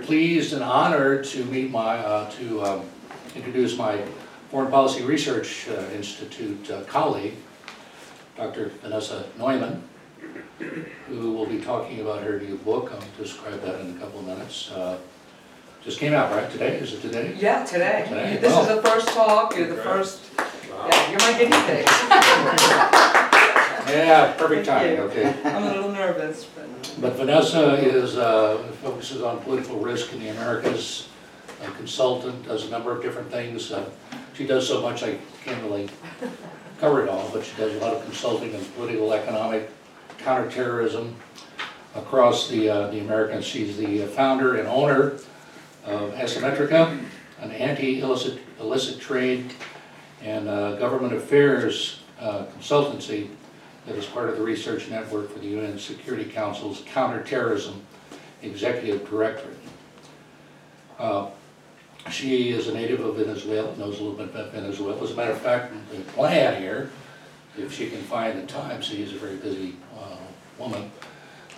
very pleased and honored to meet my, uh, to um, introduce my Foreign Policy Research uh, Institute uh, colleague, Dr. Vanessa Neumann, who will be talking about her new book. I'll describe that in a couple of minutes. Uh, Just came out, right, today? Is it today? Yeah, today. Today, This wow. is the first talk, you're the first, yeah, you're my guinea pig. Yeah, perfect Thank timing, you. okay. But. But Vanessa is, uh, focuses on political risk in the Americas, a consultant, does a number of different things. Uh, She does so much, I can't really cover it all, but she does a lot of consulting in political, economic, counterterrorism across the, uh, the Americas. She's the founder and owner of Asymmetrica, an anti-illicit, illicit trade and uh, government affairs uh, consultancy that is part of the research network for the UN Security Council's Counterterrorism Executive Directorate. Uh, She is a native of Venezuela, knows a little bit about Venezuela. As a matter of fact, the plan here, if she can find the time, she is a very busy uh, woman,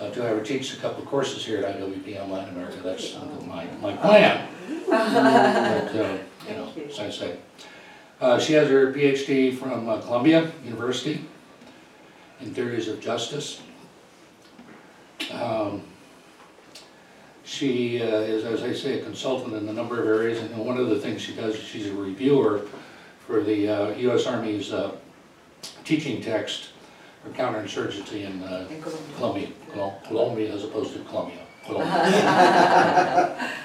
uh, to have her teach a couple of courses here at IWP on Latin America. That's my, my plan. But, uh, you know, as I say. Uh, She has her PhD from uh, Columbia University in theories of justice. Um, She uh, is, as I say, a consultant in a number of areas, and one of the things she does, is she's a reviewer for the uh, US Army's uh, teaching text for counterinsurgency in uh, in Colombia. Colombia, Colombia as opposed to Columbia. Colombia.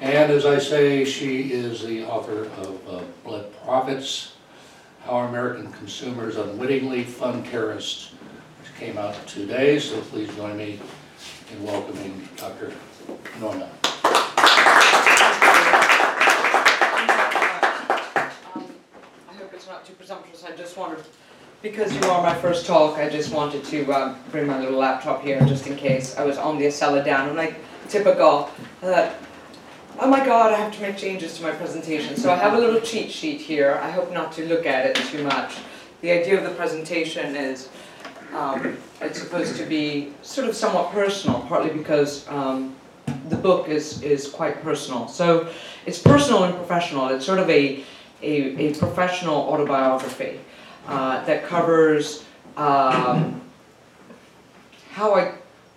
And as I say, she is the author of uh, Blood Profits, How American Consumers Unwittingly Fund Terrorists, which came out today, so please join me in welcoming Dr. Neumann. I hope it's not too presumptuous, I just wanted, because you are my first talk, I just wanted to um, bring my little laptop here just in case. I was on the Acela down, and like typical, I oh my god, I have to make changes to my presentation. So I have a little cheat sheet here, I hope not to look at it too much. The idea of the presentation is, um, it's supposed to be sort of somewhat personal, partly because um, the book is, is quite personal. So it's personal and professional. It's sort of a, a, a professional autobiography uh, that covers um, how I,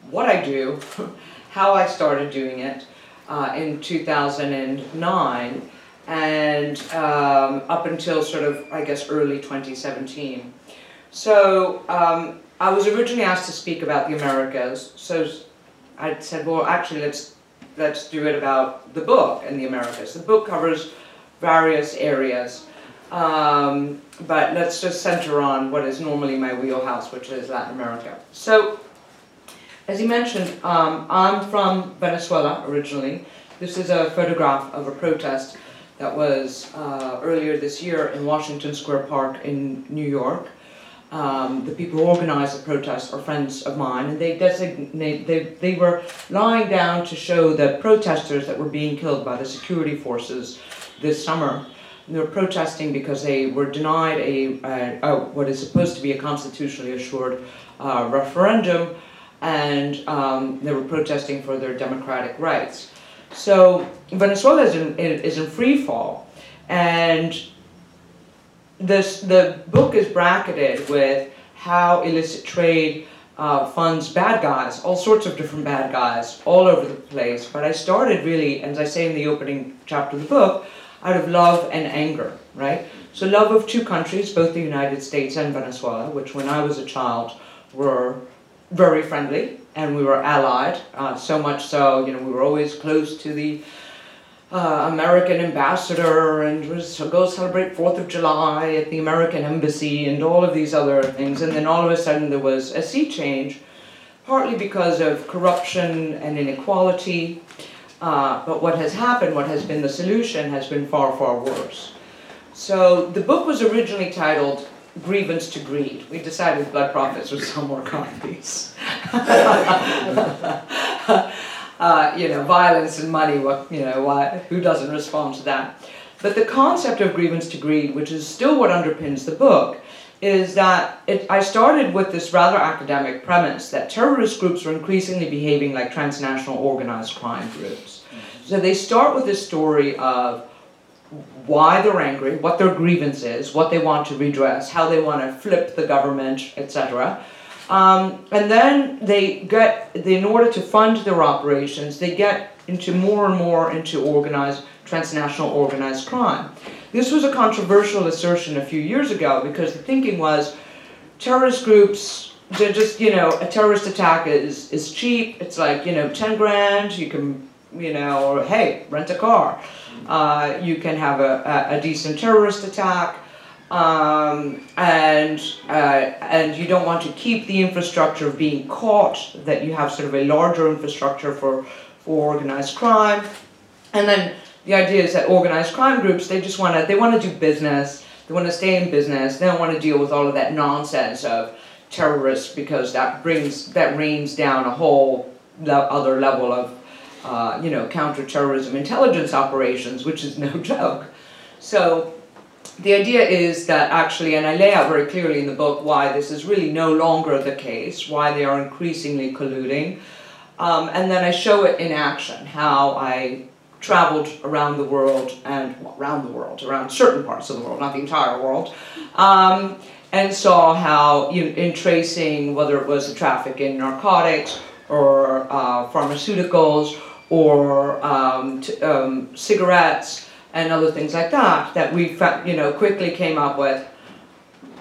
what I do, how I started doing it uh, in 2009, and um, up until sort of, I guess, early 2017. So um, I was originally asked to speak about the Americas. So I said, well, actually, let's let's do it about the book and the Americas. The book covers various areas, um, but let's just center on what is normally my wheelhouse, which is Latin America. So, as you mentioned, um, I'm from Venezuela originally. This is a photograph of a protest that was uh, earlier this year in Washington Square Park in New York. Um, the people who organized the protest are friends of mine, and they designate they, they were lying down to show the protesters that were being killed by the security forces this summer. They were protesting because they were denied a, a, a what is supposed to be a constitutionally assured uh, referendum, and um, they were protesting for their democratic rights. So Venezuela is in, is in free fall, and this the book is bracketed with how illicit trade uh, funds bad guys, all sorts of different bad guys, all over the place. But I started really, as I say in the opening chapter of the book, out of love and anger, right? So love of two countries, both the United States and Venezuela, which when I was a child were very friendly and we were allied. Uh, so much so, you know, we were always close to the uh, American ambassador and was go celebrate Fourth of July at the American embassy and all of these other things. And then all of a sudden there was a sea change, partly because of corruption and inequality. Uh, but what has happened, what has been the solution, has been far, far worse. So the book was originally titled Grievance to Greed. We decided Blood Profits would sell more copies. uh, you know, violence and money, what, you know, why, who doesn't respond to that? But the concept of grievance to greed, which is still what underpins the book, is that it, I started with this rather academic premise that terrorist groups are increasingly behaving like transnational organized crime groups. So they start with this story of why they're angry, what their grievance is, what they want to redress, how they want to flip the government, etc. Um, and then they get, in order to fund their operations, they get into more and more into organized, transnational organized crime. This was a controversial assertion a few years ago because the thinking was terrorist groups, they're just, you know, a terrorist attack is, is cheap. It's like, you know, 10 grand, you can, you know, or hey, rent a car. Uh, you can have a, a, a decent terrorist attack. Um, and uh, and you don't want to keep the infrastructure being caught. That you have sort of a larger infrastructure for for organized crime, and then the idea is that organized crime groups they just want to they want to do business. They want to stay in business. They don't want to deal with all of that nonsense of terrorists because that brings that rains down a whole other level of uh, you know counterterrorism intelligence operations, which is no joke. So the idea is that actually, and I lay out very clearly in the book why this is really no longer the case, why they are increasingly colluding. Um, and then I show it in action, how I traveled around the world and well, around the world, around certain parts of the world, not the entire world, um, and saw how you, in tracing whether it was the traffic in narcotics or uh, pharmaceuticals or um, um, cigarettes and other things like that, that we you know quickly came up with.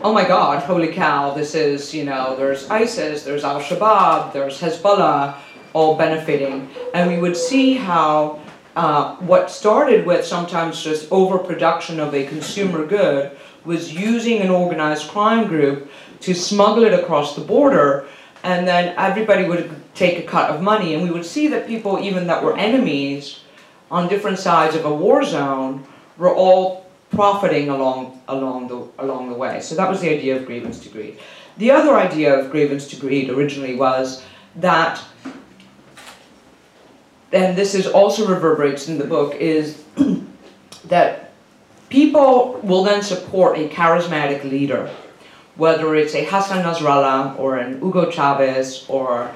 Oh my God! Holy cow! This is you know there's ISIS, there's Al Shabaab, there's Hezbollah, all benefiting, and we would see how uh, what started with sometimes just overproduction of a consumer good was using an organized crime group to smuggle it across the border, and then everybody would take a cut of money, and we would see that people even that were enemies on different sides of a war zone were all profiting along along the along the way. So that was the idea of grievance to greed. The other idea of grievance to greed originally was that and this is also reverberates in the book is that people will then support a charismatic leader whether it's a Hassan Nasrallah or an Hugo Chavez or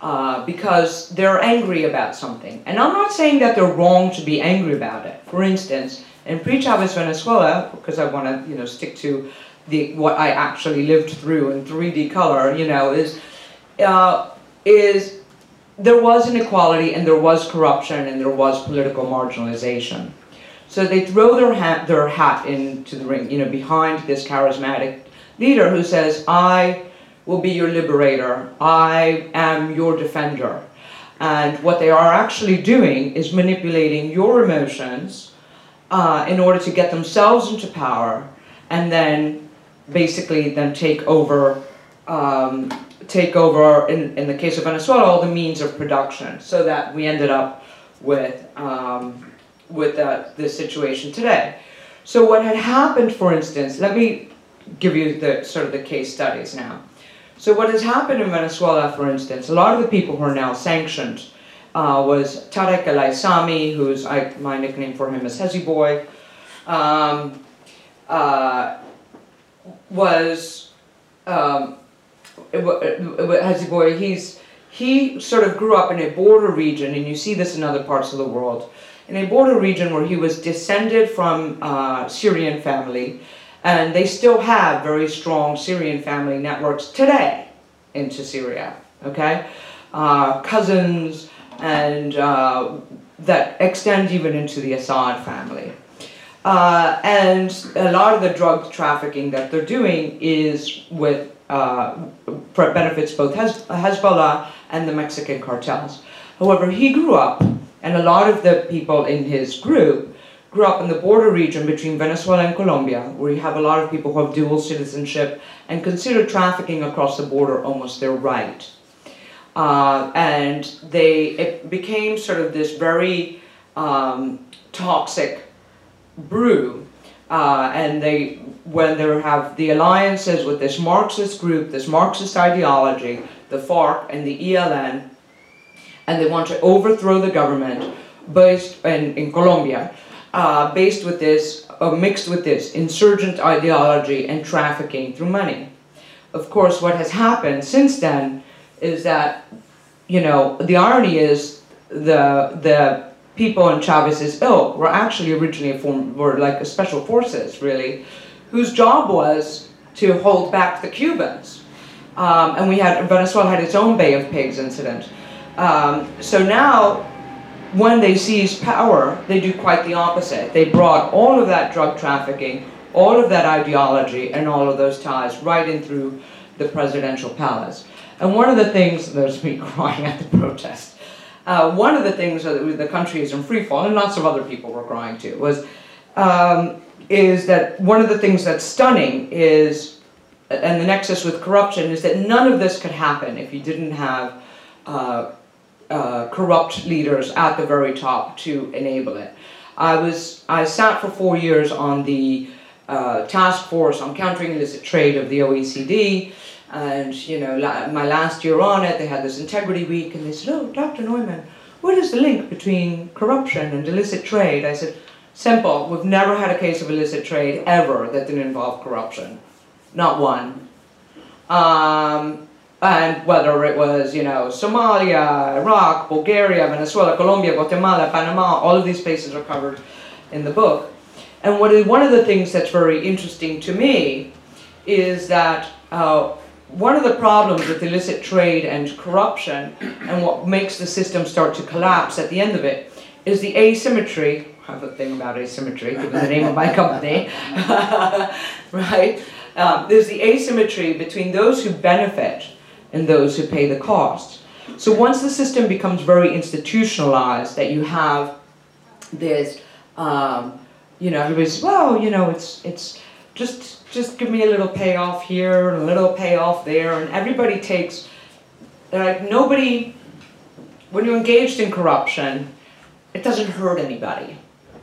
uh, because they're angry about something. And I'm not saying that they're wrong to be angry about it. For instance, in pre-Chavez Venezuela, because I want to, you know, stick to the what I actually lived through in 3D color, you know, is uh, is there was inequality and there was corruption and there was political marginalization. So they throw their hat their hat into the ring, you know, behind this charismatic leader who says, "I." will be your liberator. I am your defender. And what they are actually doing is manipulating your emotions uh, in order to get themselves into power and then basically then take over um, take over in, in the case of Venezuela all the means of production so that we ended up with um, with uh, this situation today. So what had happened for instance, let me give you the sort of the case studies now. So what has happened in Venezuela, for instance, a lot of the people who are now sanctioned uh, was Tarek El Aissami, who's I, my nickname for him is Hezi Boy, um, uh, was um, Hezi Boy. He's he sort of grew up in a border region, and you see this in other parts of the world, in a border region where he was descended from uh, Syrian family and they still have very strong Syrian family networks today into Syria, okay? Uh, cousins and uh, that extend even into the Assad family. Uh, and a lot of the drug trafficking that they're doing is with uh, benefits both Hez- Hezbollah and the Mexican cartels. However, he grew up, and a lot of the people in his group grew up in the border region between Venezuela and Colombia, where you have a lot of people who have dual citizenship and consider trafficking across the border almost their right. Uh, and they it became sort of this very um, toxic brew. Uh, and they, when they have the alliances with this Marxist group, this Marxist ideology, the FARC and the ELN, and they want to overthrow the government based in, in Colombia, uh, based with this, uh, mixed with this insurgent ideology and trafficking through money. Of course, what has happened since then is that, you know, the irony is the the people in Chavez's ilk were actually originally formed, were like special forces, really, whose job was to hold back the Cubans. Um, and we had Venezuela had its own Bay of Pigs incident. Um, so now, when they seized power, they do quite the opposite. They brought all of that drug trafficking, all of that ideology, and all of those ties right in through the presidential palace. And one of the things, there's me crying at the protest. Uh, one of the things that the country is in free fall, and lots of other people were crying too, was um, is that one of the things that's stunning is, and the nexus with corruption is that none of this could happen if you didn't have uh, uh, corrupt leaders at the very top to enable it. I was I sat for four years on the uh, task force on countering illicit trade of the OECD. And, you know, la- my last year on it, they had this integrity week, and they said, Oh, Dr. Neumann, what is the link between corruption and illicit trade? I said, Simple. We've never had a case of illicit trade ever that didn't involve corruption. Not one. Um, and whether it was, you know, Somalia, Iraq, Bulgaria, Venezuela, Colombia, Guatemala, Panama, all of these places are covered in the book. And what is, one of the things that's very interesting to me is that uh, one of the problems with illicit trade and corruption and what makes the system start to collapse at the end of it is the asymmetry. I have a thing about asymmetry, given the name of my company, right? Um, there's the asymmetry between those who benefit and those who pay the cost. So once the system becomes very institutionalized, that you have this, um, you know, everybody's well, you know, it's it's just just give me a little payoff here and a little payoff there, and everybody takes. Like nobody, when you're engaged in corruption, it doesn't hurt anybody,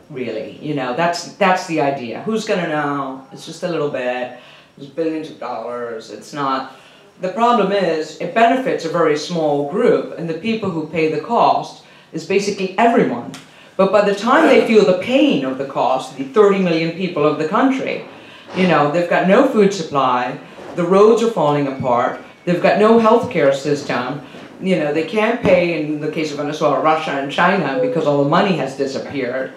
really. You know, that's that's the idea. Who's gonna know? It's just a little bit. It's billions of dollars. It's not. The problem is, it benefits a very small group, and the people who pay the cost is basically everyone. But by the time they feel the pain of the cost, the 30 million people of the country, you know, they've got no food supply, the roads are falling apart, they've got no healthcare system, you know, they can't pay, in the case of Venezuela, Russia and China, because all the money has disappeared.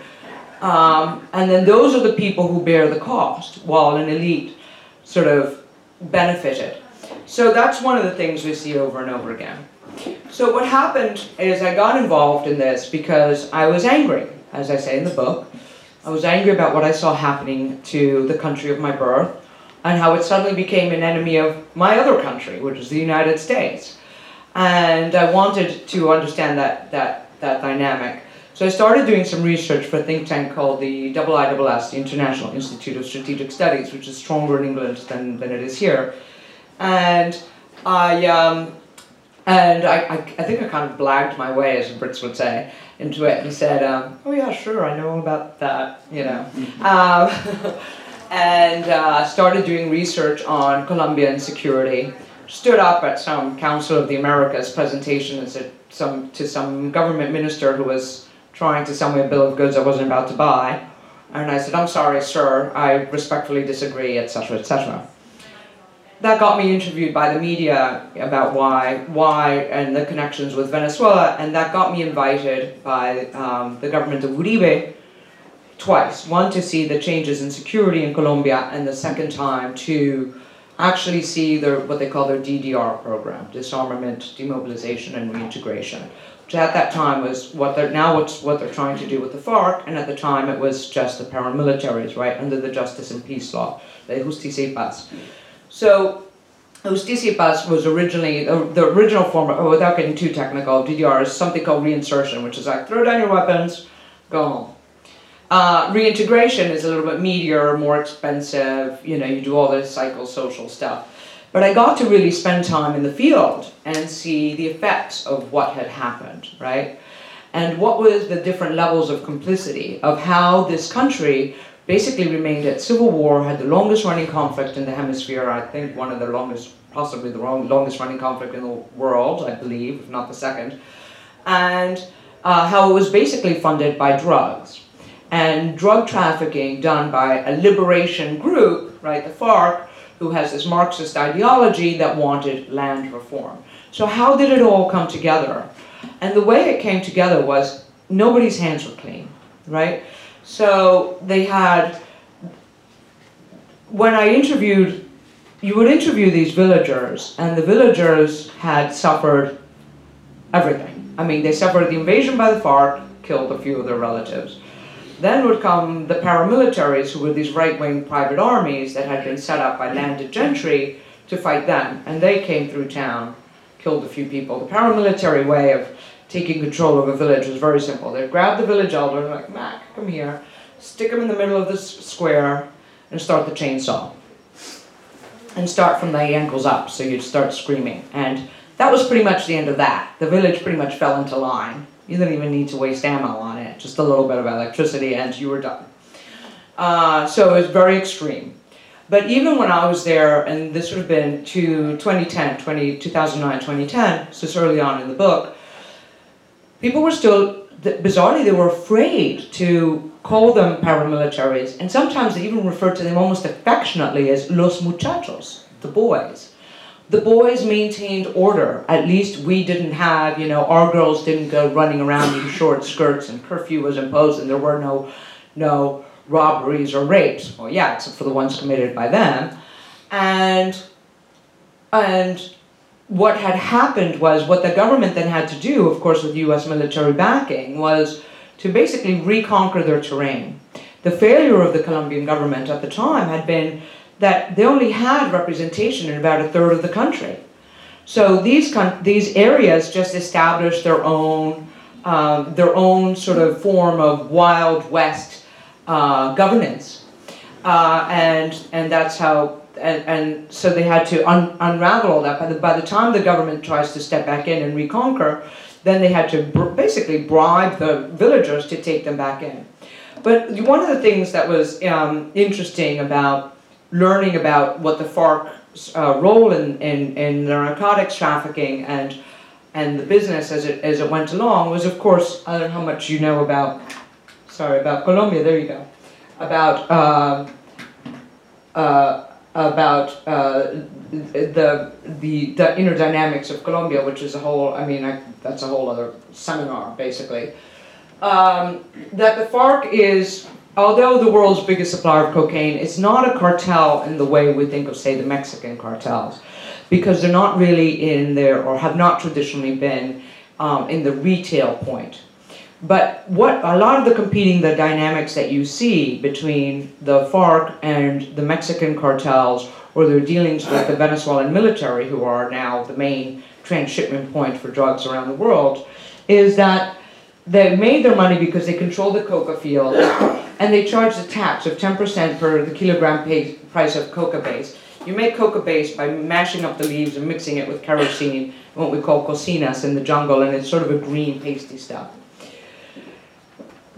Um, and then those are the people who bear the cost, while an elite sort of benefited. So that's one of the things we see over and over again. So what happened is I got involved in this because I was angry, as I say in the book. I was angry about what I saw happening to the country of my birth and how it suddenly became an enemy of my other country, which is the United States. And I wanted to understand that, that, that dynamic. So I started doing some research for a think tank called the IISS, the International Institute of Strategic Studies, which is stronger in England than, than it is here. And I, um, and I, I, I think I kind of blagged my way, as the Brits would say, into it and said, um, "Oh yeah, sure, I know all about that," you know, um, and uh, started doing research on Colombian security. Stood up at some Council of the Americas presentation and said some to some government minister who was trying to sell me a bill of goods I wasn't about to buy, and I said, "I'm sorry, sir, I respectfully disagree," etc., etc that got me interviewed by the media about why, why, and the connections with Venezuela, and that got me invited by um, the government of Uribe twice. One to see the changes in security in Colombia, and the second time to actually see their what they call their DDR program, disarmament, demobilization, and reintegration. Which at that time was what they're now what's what they're trying to do with the FARC, and at the time it was just the paramilitaries, right, under the Justice and Peace Law, the Justicia y Paz. So Paz was originally, the original form, oh, without getting too technical, DDR is something called reinsertion, which is like throw down your weapons, go home. Uh, reintegration is a little bit meatier, more expensive, you know, you do all this psychosocial stuff. But I got to really spend time in the field and see the effects of what had happened, right? And what was the different levels of complicity of how this country basically remained at civil war, had the longest running conflict in the hemisphere, I think one of the longest, possibly the longest running conflict in the world, I believe, if not the second, and uh, how it was basically funded by drugs. And drug trafficking done by a liberation group, right, the FARC, who has this Marxist ideology that wanted land reform. So how did it all come together? And the way it came together was nobody's hands were clean, right? So they had, when I interviewed, you would interview these villagers, and the villagers had suffered everything. I mean, they suffered the invasion by the FARC, killed a few of their relatives. Then would come the paramilitaries, who were these right wing private armies that had been set up by landed gentry to fight them. And they came through town, killed a few people. The paramilitary way of taking control of a village was very simple. They'd grab the village elder and, like, Mac, come here, stick him in the middle of this square, and start the chainsaw. And start from the ankles up, so you'd start screaming. And that was pretty much the end of that. The village pretty much fell into line. You didn't even need to waste ammo on it, just a little bit of electricity, and you were done. Uh, so it was very extreme. But even when I was there, and this would have been to 2010, 20, 2009, 2010, so it's early on in the book, people were still, bizarrely, they were afraid to call them paramilitaries, and sometimes they even referred to them almost affectionately as los muchachos, the boys the boys maintained order. At least we didn't have, you know, our girls didn't go running around in short skirts and curfew was imposed and there were no, no robberies or rapes. Well, yeah, except for the ones committed by them. And, and what had happened was what the government then had to do, of course, with U.S. military backing, was to basically reconquer their terrain. The failure of the Colombian government at the time had been that they only had representation in about a third of the country. So these these areas just established their own um, their own sort of form of wild west uh, governance, uh, and and that's how and, and so they had to un- unravel all that. By the by the time the government tries to step back in and reconquer, then they had to br- basically bribe the villagers to take them back in. But one of the things that was um, interesting about learning about what the FARC's uh, role in, in, in the narcotics trafficking and and the business as it as it went along was of course I don't know how much you know about sorry about Colombia there you go about uh, uh, about uh, the, the the inner dynamics of Colombia which is a whole I mean I, that's a whole other seminar basically um, that the FARC is although the world's biggest supplier of cocaine, it's not a cartel in the way we think of, say, the Mexican cartels, because they're not really in there or have not traditionally been um, in the retail point. But what a lot of the competing the dynamics that you see between the FARC and the Mexican cartels or their dealings with the Venezuelan military, who are now the main transshipment point for drugs around the world, is that they made their money because they control the coca field and they charge a tax of 10% per the kilogram pay, price of coca base. You make coca base by mashing up the leaves and mixing it with kerosene, what we call cocinas in the jungle, and it's sort of a green pasty stuff.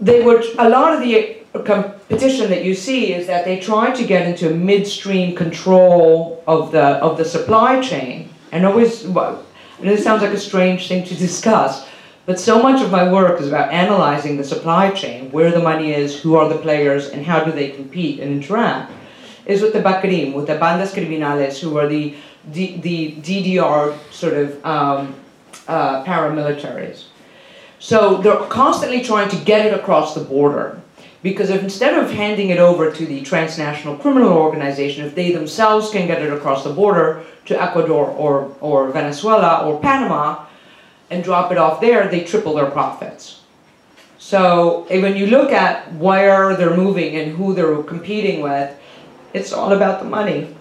They would, a lot of the competition that you see is that they try to get into midstream control of the, of the supply chain. And always, well, and this sounds like a strange thing to discuss, but so much of my work is about analyzing the supply chain, where the money is, who are the players, and how do they compete and interact, is with the Bacrim, with the bandas criminales, who are the, the, the DDR sort of um, uh, paramilitaries. So they're constantly trying to get it across the border. Because if instead of handing it over to the transnational criminal organization, if they themselves can get it across the border to Ecuador or, or Venezuela or Panama, and drop it off there, they triple their profits. So eh, when you look at where they're moving and who they're competing with, it's all about the money.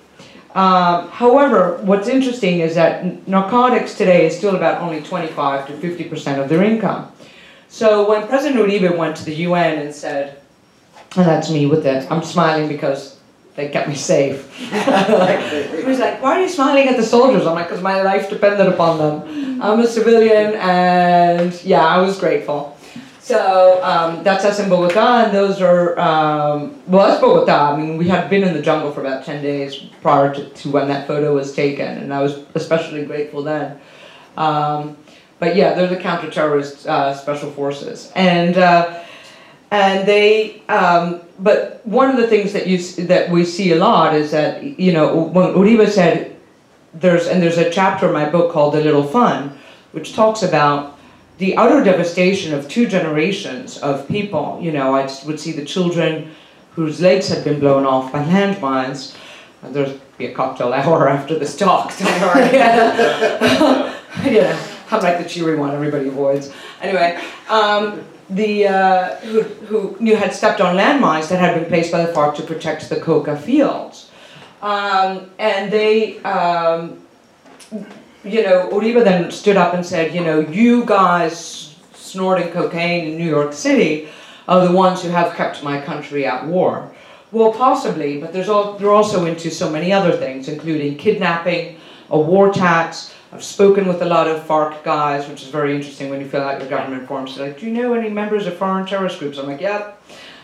Um, however, what's interesting is that narcotics today is still about only 25 to 50 percent of their income. So when President Uribe went to the UN and said, and that's me with it, I'm smiling because they kept me safe. he was like, why are you smiling at the soldiers? I'm like, because my life depended upon them. I'm a civilian, and yeah, I was grateful. So um, that's us in Bogota, and those are, um, well, that's Bogota. I mean, we had been in the jungle for about 10 days prior to, to when that photo was taken, and I was especially grateful then. Um, but yeah, they're the counter-terrorist uh, special forces. And uh, and they um, but one of the things that you that we see a lot is that you know when Uribe said there's and there's a chapter in my book called The Little Fun, which talks about the utter devastation of two generations of people. You know, I would see the children whose legs had been blown off by landmines. And there'd be a cocktail hour after this talk, worry. yeah, I'm like the cheery one everybody avoids. Anyway, um, the uh, who, who knew had stepped on landmines that had been placed by the FARC to protect the coca fields, um, and they. Um, you know, Uribe then stood up and said, you know, you guys snorting cocaine in New York City are the ones who have kept my country at war. Well, possibly, but there's all, they're also into so many other things, including kidnapping, a war tax. I've spoken with a lot of FARC guys, which is very interesting when you fill out your government forms. They're like, do you know any members of foreign terrorist groups? I'm like, yep.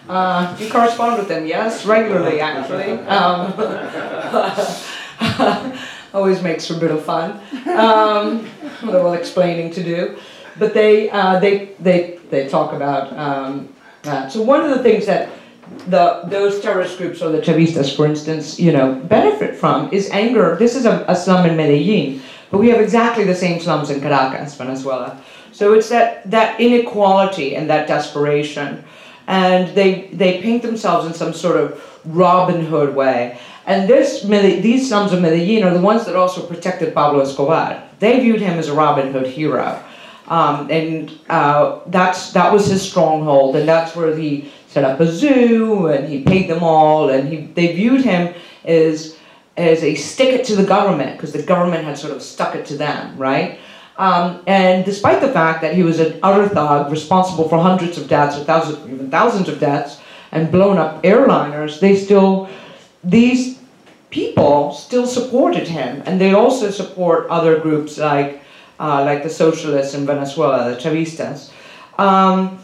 Uh, do you correspond with them? Yes, regularly, actually. Um, always makes for a bit of fun. Um, a little explaining to do, but they uh, they they they talk about. Um, uh, so one of the things that the those terrorist groups or the Chavistas, for instance, you know, benefit from is anger. This is a, a slum in Medellin, but we have exactly the same slums in Caracas, Venezuela. So it's that that inequality and that desperation, and they they paint themselves in some sort of Robin Hood way. And this, these slums of Medellin are the ones that also protected Pablo Escobar. They viewed him as a Robin Hood hero. Um, and uh, that's, that was his stronghold, and that's where he set up a zoo, and he paid them all, and he, they viewed him as, as a stick it to the government, because the government had sort of stuck it to them, right? Um, and despite the fact that he was an utter thug, responsible for hundreds of deaths, or thousands, even thousands of deaths, and blown up airliners, they still, these people still supported him, and they also support other groups like uh, like the socialists in Venezuela, the Chavistas. Um,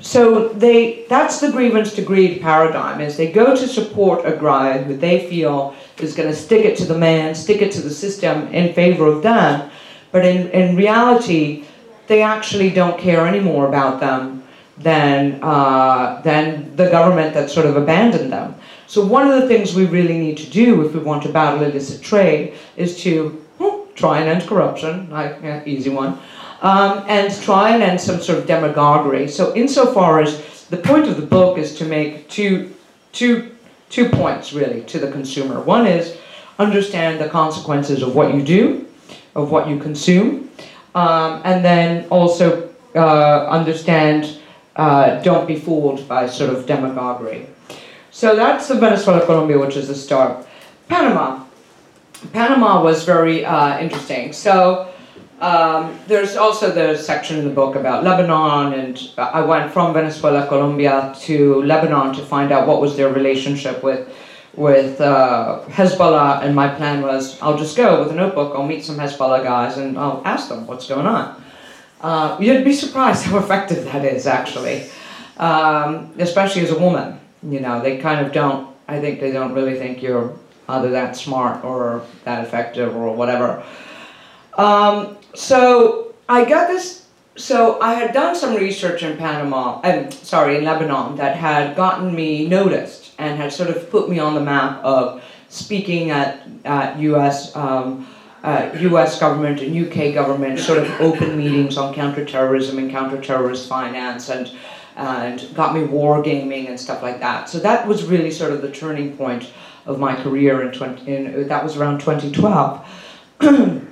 so they that's the grievance to greed paradigm is they go to support a guy who they feel is going to stick it to the man, stick it to the system in favor of them, but in, in reality, they actually don't care any more about them than uh, than the government that sort of abandoned them. So one of the things we really need to do if we want to battle illicit trade is to well, try and end corruption, like yeah, easy one, um, and try and end some sort of demagoguery. So insofar as the point of the book is to make two, two, two points really to the consumer. One is understand the consequences of what you do, of what you consume, um, and then also uh, understand, uh, don't be fooled by sort of demagoguery. So that's the Venezuela, Colombia, which is the start. Panama. Panama was very uh, interesting. So um, there's also the section in the book about Lebanon, and I went from Venezuela, Colombia to Lebanon to find out what was their relationship with with uh, Hezbollah. And my plan was, I'll just go with a notebook. I'll meet some Hezbollah guys and I'll ask them what's going on. Uh, you'd be surprised how effective that is, actually, um, especially as a woman. You know, they kind of don't. I think they don't really think you're either that smart or that effective or whatever. Um, so I got this. So I had done some research in Panama, and sorry, in Lebanon, that had gotten me noticed and had sort of put me on the map of speaking at, at U.S. Um, uh, U.S. government and U.K. government sort of open meetings on counterterrorism and counterterrorist finance and and got me wargaming and stuff like that. So that was really sort of the turning point of my career in 20, in, that was around 2012. and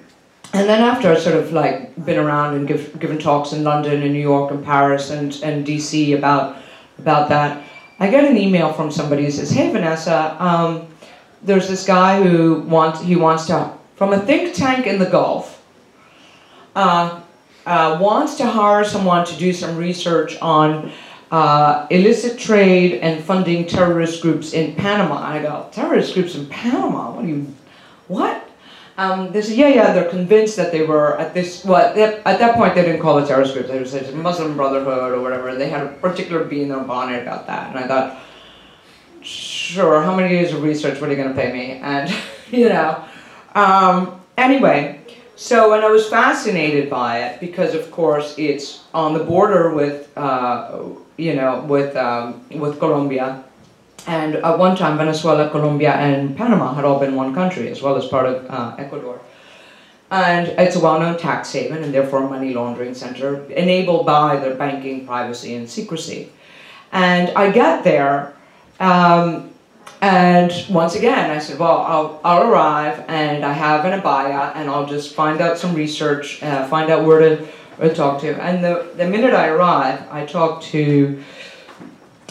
then after I sort of like been around and give, given talks in London and New York and Paris and, and DC about, about that, I get an email from somebody who says, hey Vanessa, um, there's this guy who wants, he wants to, from a think tank in the Gulf, uh, uh, wants to hire someone to do some research on uh, illicit trade and funding terrorist groups in Panama. I go, terrorist groups in Panama? What do you, what? Um, they said, yeah, yeah, they're convinced that they were at this, well, at that point they didn't call it terrorist groups, they said Muslim Brotherhood or whatever. They had a particular bee in their bonnet about that. And I thought, sure, how many years of research, what are you going to pay me? And, you know, um, anyway, so, and I was fascinated by it because, of course, it's on the border with, uh, you know, with um, with Colombia, and at one time, Venezuela, Colombia, and Panama had all been one country, as well as part of uh, Ecuador. And it's a well-known tax haven and therefore money laundering center enabled by their banking privacy and secrecy. And I get there, um, and once again, I said, well, I'll, I'll arrive and I have an abaya and I'll just find out some research, uh, find out where to, where to talk to. And the, the minute I arrive, I talk to,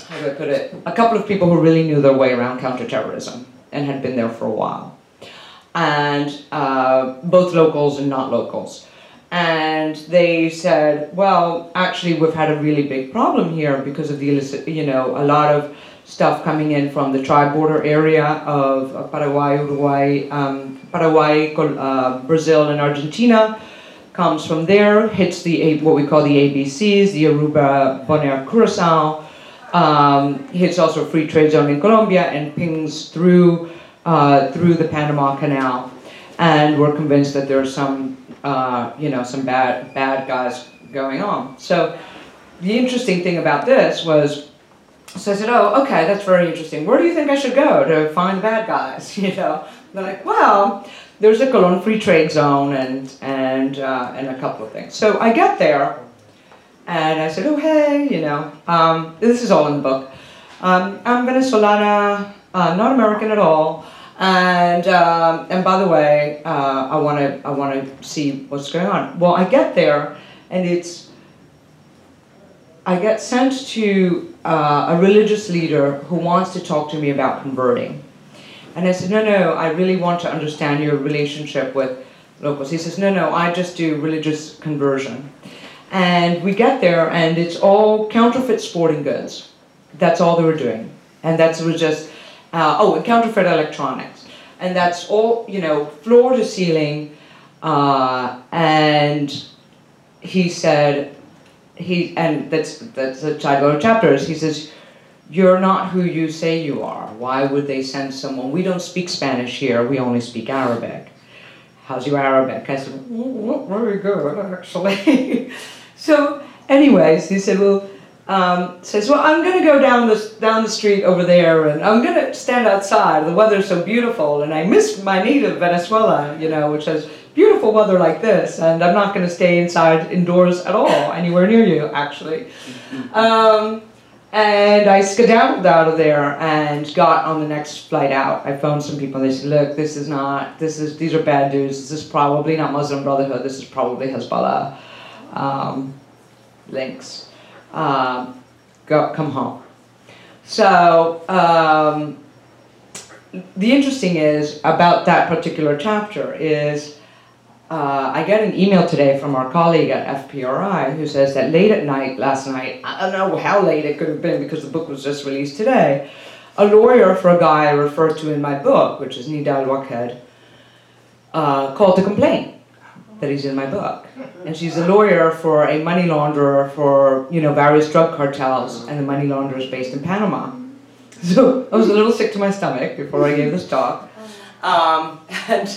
how do I put it, a couple of people who really knew their way around counterterrorism and had been there for a while. And uh, both locals and not locals. And they said, well, actually, we've had a really big problem here because of the illicit, you know, a lot of stuff coming in from the tri-border area of Paraguay, Uruguay, um, Paraguay, uh, Brazil, and Argentina comes from there, hits the what we call the ABCs, the Aruba, Bonaire, Curacao, um, hits also free trade zone in Colombia, and pings through uh, through the Panama Canal. And we're convinced that there's some, uh, you know, some bad bad guys going on. So the interesting thing about this was so I said, oh, okay, that's very interesting. Where do you think I should go to find the bad guys? You know, they're like, well, there's a Colon Free Trade Zone and and uh, and a couple of things. So I get there, and I said, oh, hey, you know, um, this is all in the book. Um, I'm Venezolana, uh, not American at all, and um, and by the way, uh, I want to I want to see what's going on. Well, I get there, and it's I get sent to uh, a religious leader who wants to talk to me about converting. And I said, no, no, I really want to understand your relationship with locals. He says, no, no, I just do religious conversion. And we get there, and it's all counterfeit sporting goods. That's all they were doing. And that was just, uh, oh, and counterfeit electronics. And that's all, you know, floor to ceiling. Uh, and he said, he and that's that's a title of chapters. He says, "You're not who you say you are. Why would they send someone? We don't speak Spanish here. We only speak Arabic. How's your Arabic?" I said, well, "Very good, actually." so, anyways, he said, "Well." Um, says, well, I'm going to go down the, down the street over there and I'm going to stand outside. The weather's so beautiful and I miss my native Venezuela, you know, which has beautiful weather like this, and I'm not going to stay inside indoors at all, anywhere near you, actually. Um, and I skedaddled out of there and got on the next flight out. I phoned some people. They said, "Look, this is not. This is. These are bad news. This is probably not Muslim Brotherhood. This is probably Hezbollah um, links. Um, go, come home." So um, the interesting is about that particular chapter is uh, I got an email today from our colleague at FPRI who says that late at night, last night, I don't know how late it could have been because the book was just released today, a lawyer for a guy I referred to in my book, which is Nidal Waked, uh, called to complain that he's in my book. And she's a lawyer for a money launderer for you know various drug cartels, and the money launderer is based in Panama. So I was a little sick to my stomach before I gave this talk. Um, and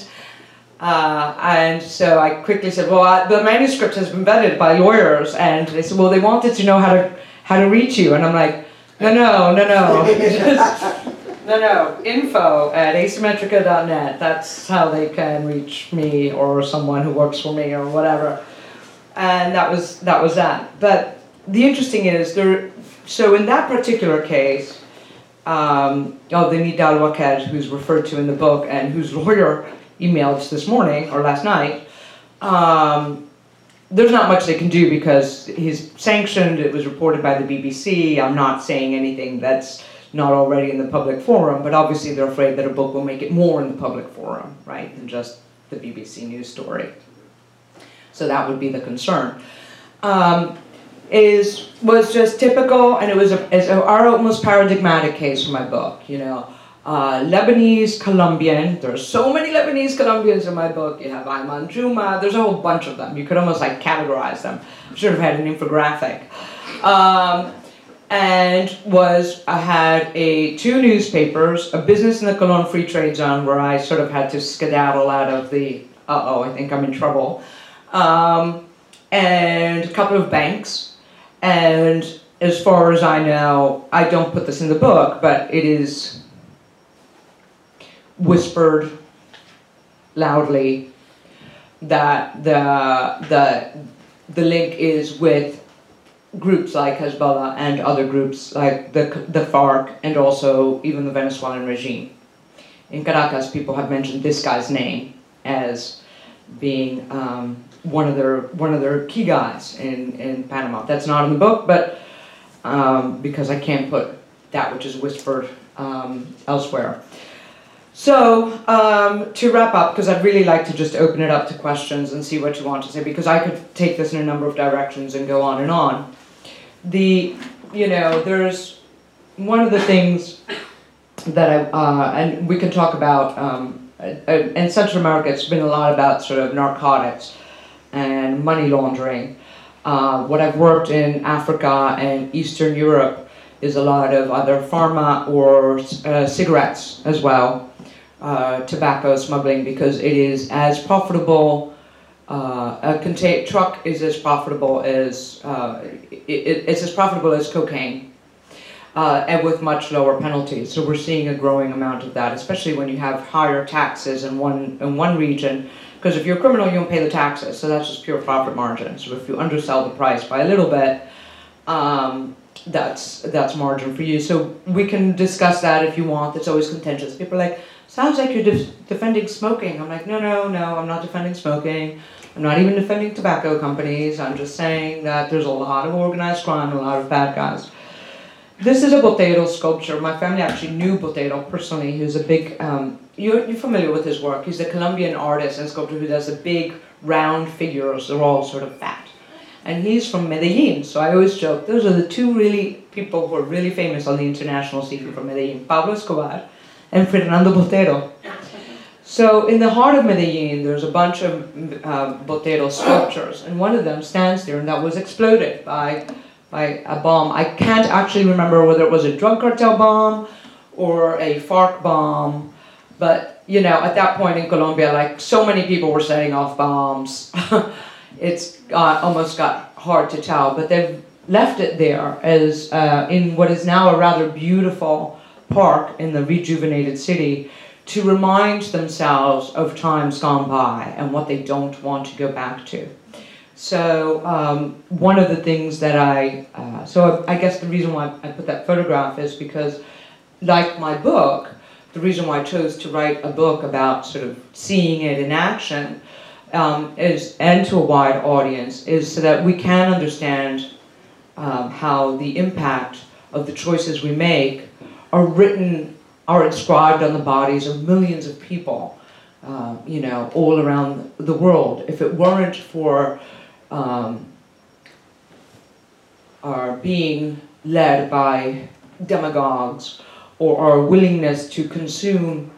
uh, and so I quickly said, well, I, the manuscript has been vetted by lawyers, and they said, well, they wanted to know how to how to reach you, and I'm like, no, no, no, no, Just, no, no, info at asymmetrica.net. That's how they can reach me or someone who works for me or whatever, and that was that was that. But the interesting is there. So in that particular case, um, oh, the Nidal who's referred to in the book, and whose lawyer emailed this morning or last night, um, there's not much they can do because he's sanctioned. It was reported by the BBC. I'm not saying anything that's not already in the public forum, but obviously they're afraid that a book will make it more in the public forum, right, than just the BBC news story. So that would be the concern. Um, is was just typical, and it was a, it's our most paradigmatic case for my book. You know, uh, Lebanese Colombian. There are so many Lebanese Colombians in my book. You have Ayman Juma. There's a whole bunch of them. You could almost like categorize them. I should have had an infographic. Um, and was I had a two newspapers, a business in the Colon Free Trade Zone where I sort of had to skedaddle out of the uh oh, I think I'm in trouble, um, and a couple of banks, and as far as I know, I don't put this in the book, but it is whispered loudly that the the the link is with groups like Hezbollah and other groups like the the FARC and also even the Venezuelan regime. In Caracas, people have mentioned this guy's name as being um, one of their one of their key guys in, in Panama. That's not in the book, but um, because I can't put that which is whispered um, elsewhere. So, um, to wrap up, because I'd really like to just open it up to questions and see what you want to say, because I could take this in a number of directions and go on and on. The, you know, there's one of the things that I, uh, and we can talk about, um, uh, uh, in Central America, it's been a lot about sort of narcotics and money laundering. Uh, what I've worked in Africa and Eastern Europe is a lot of either pharma or uh, cigarettes as well uh, tobacco smuggling because it is as profitable. Uh, a contain- truck is as profitable as uh, it, it's as profitable as cocaine, uh, and with much lower penalties. So we're seeing a growing amount of that, especially when you have higher taxes in one in one region. Because if you're a criminal, you don't pay the taxes, so that's just pure profit margin. So if you undersell the price by a little bit, um, that's that's margin for you. So we can discuss that if you want. It's always contentious. People are like, sounds like you're def- defending smoking. I'm like, no, no, no, I'm not defending smoking. I'm not even defending tobacco companies. I'm just saying that there's a lot of organized crime, a lot of bad guys. This is a Botero sculpture. My family actually knew Botero personally. He was a big, um, you're, you're familiar with his work. He's a Colombian artist and sculptor who does a big round figures. They're all sort of fat. And he's from Medellin, so I always joke, those are the two really people who are really famous on the international scene from Medellin, Pablo Escobar and Fernando Botero. So in the heart of Medellin, there's a bunch of uh, Botero sculptures, and one of them stands there, and that was exploded by by a bomb. I can't actually remember whether it was a drug cartel bomb or a FARC bomb, but you know, at that point in Colombia, like so many people were setting off bombs, it's got, almost got hard to tell. But they've left it there as uh, in what is now a rather beautiful park in the rejuvenated city to remind themselves of times gone by and what they don't want to go back to. So um, one of the things that I, uh, so I guess the reason why I put that photograph is because, like my book, the reason why I chose to write a book about sort of seeing it in action um, is, and to a wide audience, is so that we can understand um, how the impact of the choices we make are written, are inscribed on the bodies of millions of people, uh, you know, all around the world. If it weren't for um, our being led by demagogues or our willingness to consume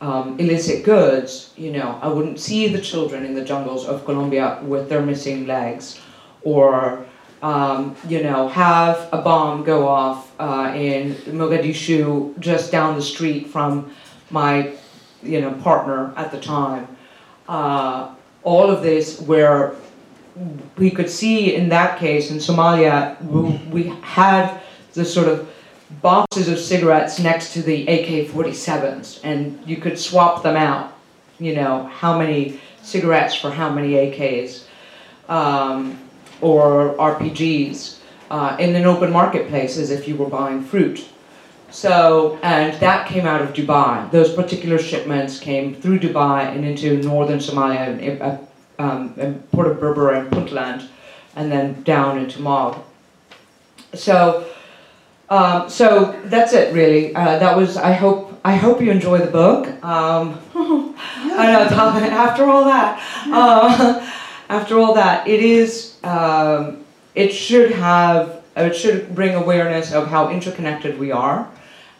um, illicit goods, you know, I wouldn't see the children in the jungles of Colombia with their missing legs or um, you know, have a bomb go off uh, in Mogadishu just down the street from my, you know, partner at the time. Uh, all of this where we could see in that case in Somalia, we, we had the sort of boxes of cigarettes next to the AK-47s, and you could swap them out. You know, how many cigarettes for how many AKs. Um, or RPGs uh, in an open marketplace as if you were buying fruit. So, and that came out of Dubai. Those particular shipments came through Dubai and into northern Somalia, in, uh, um, in Port of Berbera and Puntland, and then down into Mog. So, um, so that's it really. Uh, that was. I hope. I hope you enjoy the book. Um, I know. After all that, uh, after all that, it is um, it should have, it should bring awareness of how interconnected we are.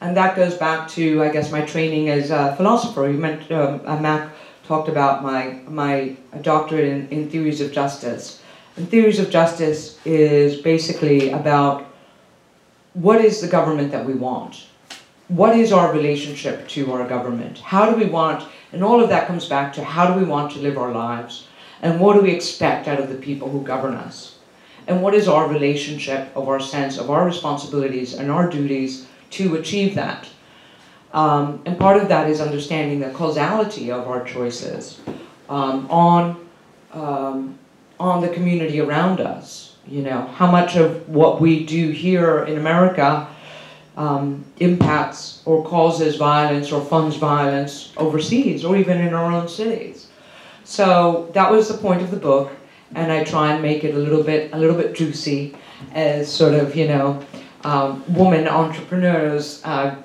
And that goes back to, I guess, my training as a philosopher. You meant, um, uh, Mac talked about my, my doctorate in, in theories of justice. And theories of justice is basically about what is the government that we want? What is our relationship to our government? How do we want, and all of that comes back to how do we want to live our lives? And what do we expect out of the people who govern us? And what is our relationship of our sense of our responsibilities and our duties to achieve that? Um, and part of that is understanding the causality of our choices um, on um, on the community around us. You know, how much of what we do here in America um, impacts or causes violence or funds violence overseas or even in our own cities. So that was the point of the book, and I try and make it a little bit a little bit juicy, as sort of you know, um, woman entrepreneurs uh,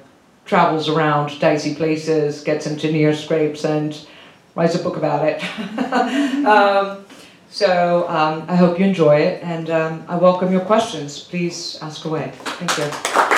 travels around dicey places, gets into near scrapes, and writes a book about it. um, so um, I hope you enjoy it, and um, I welcome your questions. Please ask away. Thank you.